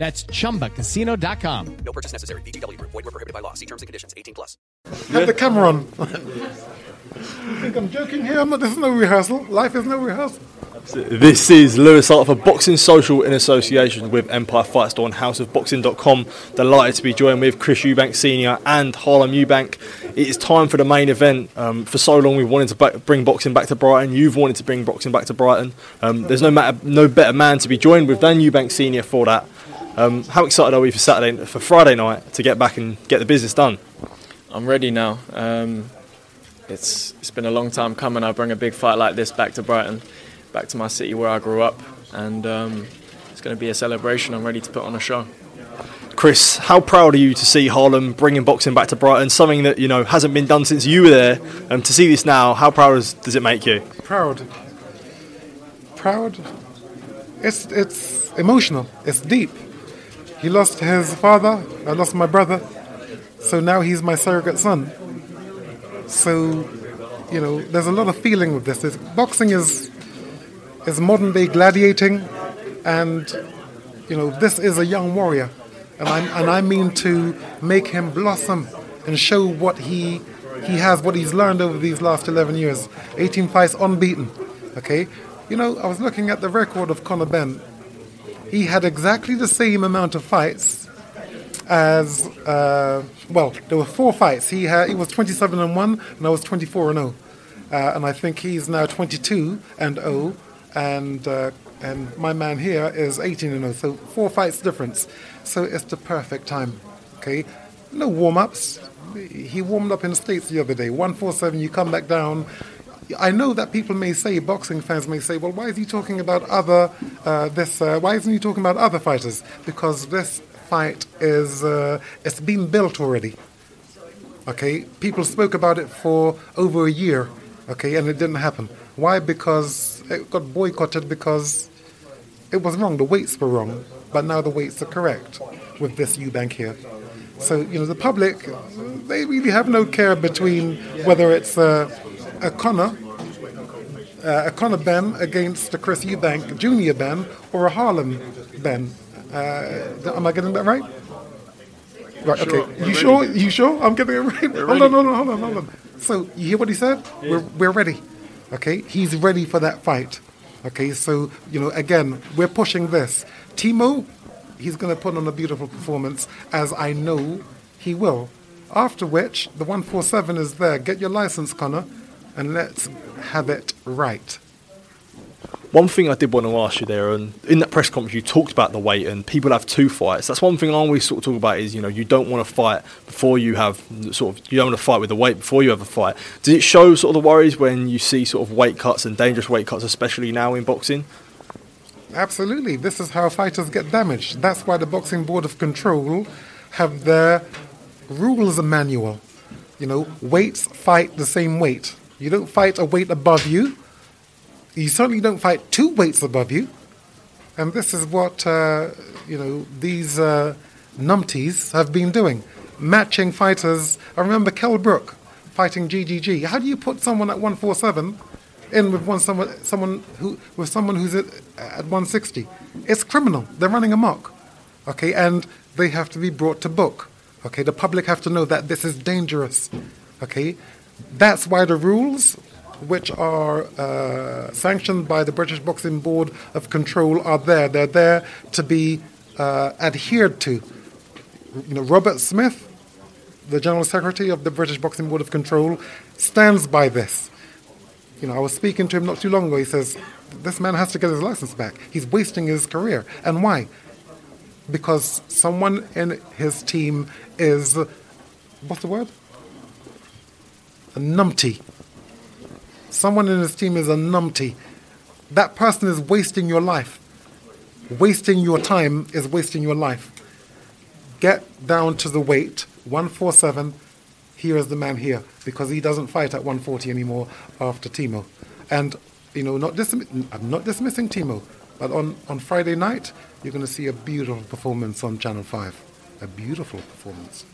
That's chumbacasino.com. No purchase necessary. VGW Group. Void were prohibited by law. See terms and conditions. 18 plus. Have the camera on. I think I'm joking here. I'm not, this is no rehearsal. Life is no rehearsal. This is Louis Hart for Boxing Social in association with Empire Fight Store and houseofboxing.com. Delighted to be joined with Chris Eubank Sr. and Harlem Eubank. It is time for the main event. Um, for so long, we've wanted to ba- bring boxing back to Brighton. You've wanted to bring boxing back to Brighton. Um, there's no, matter, no better man to be joined with than Eubank Sr. for that. Um, how excited are we for Saturday, for Friday night to get back and get the business done? I'm ready now. Um, it's it's been a long time coming. I bring a big fight like this back to Brighton, back to my city where I grew up, and um, it's going to be a celebration. I'm ready to put on a show. Chris, how proud are you to see Harlem bringing boxing back to Brighton? Something that you know hasn't been done since you were there. Um, to see this now, how proud is, does it make you? Proud. Proud. It's it's emotional. It's deep. He lost his father. I lost my brother. So now he's my surrogate son. So, you know, there's a lot of feeling with this. Boxing is is modern day gladiating, and you know, this is a young warrior, and I and I mean to make him blossom and show what he he has, what he's learned over these last 11 years. 18 fights unbeaten. Okay, you know, I was looking at the record of Conor Benn. He had exactly the same amount of fights as uh, well. There were four fights. He had he was 27 and one, and I was 24 and 0. Uh, and I think he's now 22 and 0, and uh, and my man here is 18 and 0. So four fights difference. So it's the perfect time. Okay, no warm ups. He warmed up in the states the other day. 147. You come back down. I know that people may say, boxing fans may say, well, why is he talking about other uh, this? Uh, why isn't he talking about other fighters? Because this fight is uh, it's been built already. Okay, people spoke about it for over a year. Okay, and it didn't happen. Why? Because it got boycotted because it was wrong. The weights were wrong, but now the weights are correct with this Eubank here. So you know the public, they really have no care between whether it's uh, a Conor, uh, a Conor Benn against a Chris Eubank Junior Ben or a Harlem Ben. Uh, am I getting that right? Right. Sure, okay. we're You sure? You sure? I'm getting it right. Hold ready. on, hold on, hold on, hold on. So you hear what he said? We're we're ready. Okay. He's ready for that fight. Okay. So you know, again, we're pushing this. Timo, he's going to put on a beautiful performance, as I know he will. After which, the 147 is there. Get your license, Conor, and let's have it right. One thing I did want to ask you there, and in that press conference, you talked about the weight, and people have two fights. That's one thing I always sort of talk about is you know you don't want to fight before you have sort of you don't want to fight with the weight before you have a fight. Does it show sort of the worries when you see sort of weight cuts and dangerous weight cuts, especially now in boxing? Absolutely. This is how fighters get damaged. That's why the Boxing Board of Control have their rules and manual. You know, weights fight the same weight. You don't fight a weight above you. You certainly don't fight two weights above you. And this is what, uh, you know, these uh, numpties have been doing. matching fighters. I remember Kell Brook fighting GGG. How do you put someone at 147 in with one someone someone who with someone who's at, at 160? It's criminal. They're running amok. Okay, and they have to be brought to book. Okay, the public have to know that this is dangerous. Okay, that's why the rules, which are uh, sanctioned by the British Boxing Board of Control, are there. They're there to be uh, adhered to. You know, Robert Smith, the General Secretary of the British Boxing Board of Control, stands by this. You know, I was speaking to him not too long ago. He says, This man has to get his license back. He's wasting his career. And why? Because someone in his team is, what's the word? A numpty. Someone in his team is a numpty. That person is wasting your life. Wasting your time is wasting your life. Get down to the weight, 147. Here is the man here, because he doesn't fight at 140 anymore after Timo. And, you know, not dismi- I'm not dismissing Timo, but on, on Friday night, you're going to see a beautiful performance on Channel 5. A beautiful performance.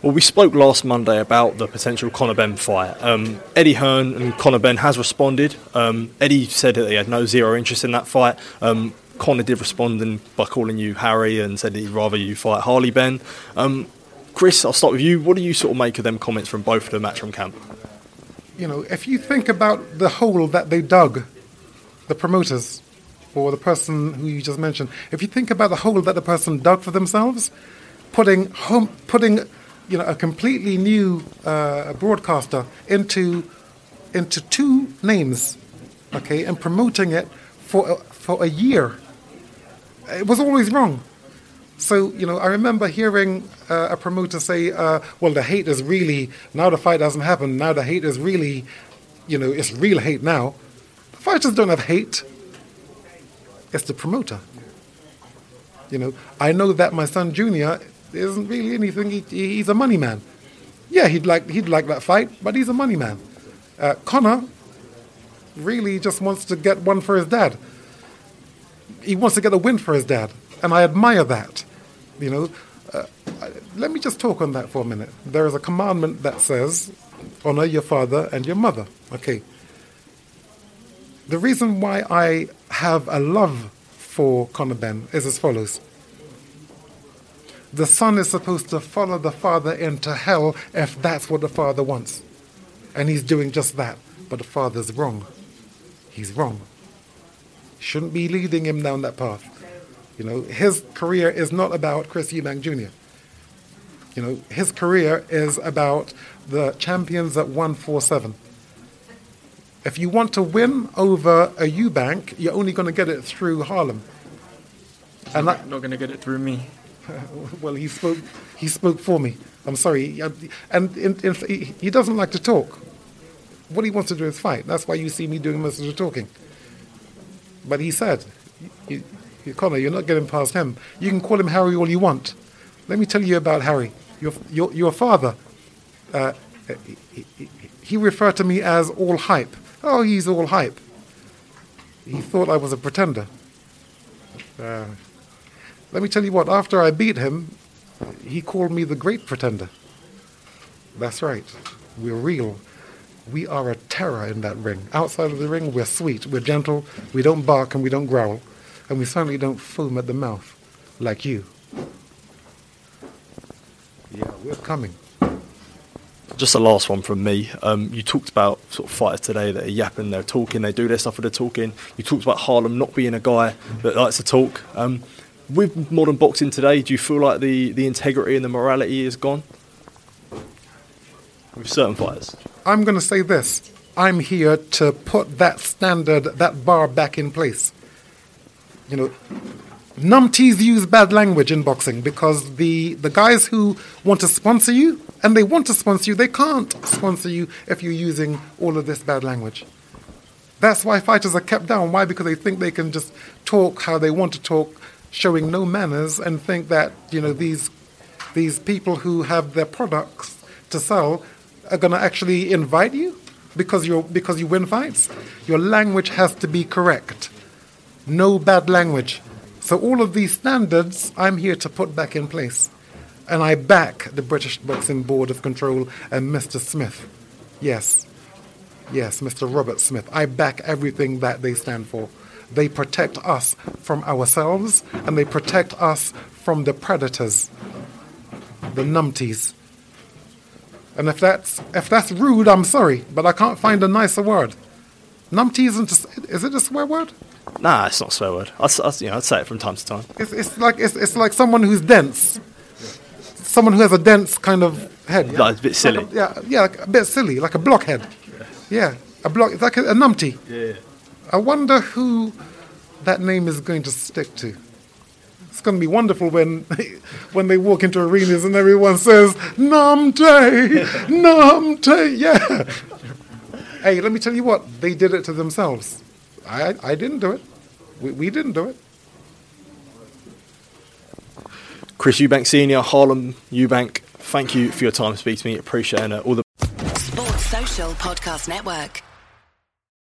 Well, we spoke last Monday about the potential Conor Benn fight. Um, Eddie Hearn and Conor Benn has responded. Um, Eddie said that he had no zero interest in that fight. Um, Conor did respond in, by calling you Harry and said he'd rather you fight Harley Ben. Um, Chris, I'll start with you. What do you sort of make of them comments from both of the matchroom camp? You know, if you think about the hole that they dug, the promoters or the person who you just mentioned, if you think about the hole that the person dug for themselves, putting home, putting you know a completely new uh, broadcaster into into two names, okay, and promoting it for a, for a year. It was always wrong. So you know, I remember hearing uh, a promoter say, uh, "Well, the hate is really now. The fight doesn't happen. Now the hate is really, you know, it's real hate now. The fighters don't have hate. It's the promoter. You know, I know that my son Junior isn't really anything. He, he's a money man. Yeah, he'd like he'd like that fight, but he's a money man. Uh, Conor really just wants to get one for his dad. He wants to get a win for his dad, and I admire that. You know, uh, let me just talk on that for a minute. There is a commandment that says, "Honor your father and your mother." Okay. The reason why I have a love for Conor Benn is as follows the son is supposed to follow the father into hell if that's what the father wants. And he's doing just that. But the father's wrong. He's wrong. Shouldn't be leading him down that path. You know, his career is not about Chris Eubank Jr. You know, his career is about the champions at 147. If you want to win over a Eubank, you're only going to get it through Harlem. And not, not going to get it through me. well, he spoke. He spoke for me. I'm sorry, and in, in, he doesn't like to talk. What he wants to do is fight. That's why you see me doing most of the talking. But he said, you, you, "Conor, you're not getting past him. You can call him Harry all you want. Let me tell you about Harry. Your your, your father. Uh, he, he referred to me as all hype. Oh, he's all hype. He thought I was a pretender. Uh, let me tell you what, after I beat him, he called me the great pretender. That's right. We're real. We are a terror in that ring. Outside of the ring, we're sweet, we're gentle, we don't bark and we don't growl, and we certainly don't foam at the mouth like you. Yeah, we're coming. Just the last one from me. Um, you talked about sort of fighters today that are yapping, they're talking, they do their stuff with the talking. You talked about Harlem not being a guy that likes to talk. Um, with modern boxing today, do you feel like the, the integrity and the morality is gone? With certain fighters? I'm going to say this. I'm here to put that standard, that bar back in place. You know, numpties use bad language in boxing because the, the guys who want to sponsor you, and they want to sponsor you, they can't sponsor you if you're using all of this bad language. That's why fighters are kept down. Why? Because they think they can just talk how they want to talk showing no manners and think that you know these these people who have their products to sell are going to actually invite you because you because you win fights. Your language has to be correct. No bad language. So all of these standards, I'm here to put back in place. And I back the British Boxing Board of Control and Mr. Smith. Yes. Yes, Mr. Robert Smith. I back everything that they stand for. They protect us from ourselves and they protect us from the predators, the numpties. And if that's if that's rude, I'm sorry, but I can't find a nicer word. Numpty isn't a, is it a swear word? Nah, it's not a swear word. I'd, I'd, you know, I'd say it from time to time. It's, it's like it's, it's like someone who's dense. Someone who has a dense kind of head. Yeah? Like a bit silly. Like a- yeah, yeah, like a bit silly, like a blockhead. Yeah, a block. Like a, a numpty. Yeah. I wonder who that name is going to stick to. It's going to be wonderful when when they walk into arenas and everyone says "Namte, Namte." Yeah. Hey, let me tell you what. They did it to themselves. I I didn't do it. We, we didn't do it. Chris Eubank Senior, Harlem Eubank. Thank you for your time to speak to me. Appreciate it. All the Sports Social Podcast Network.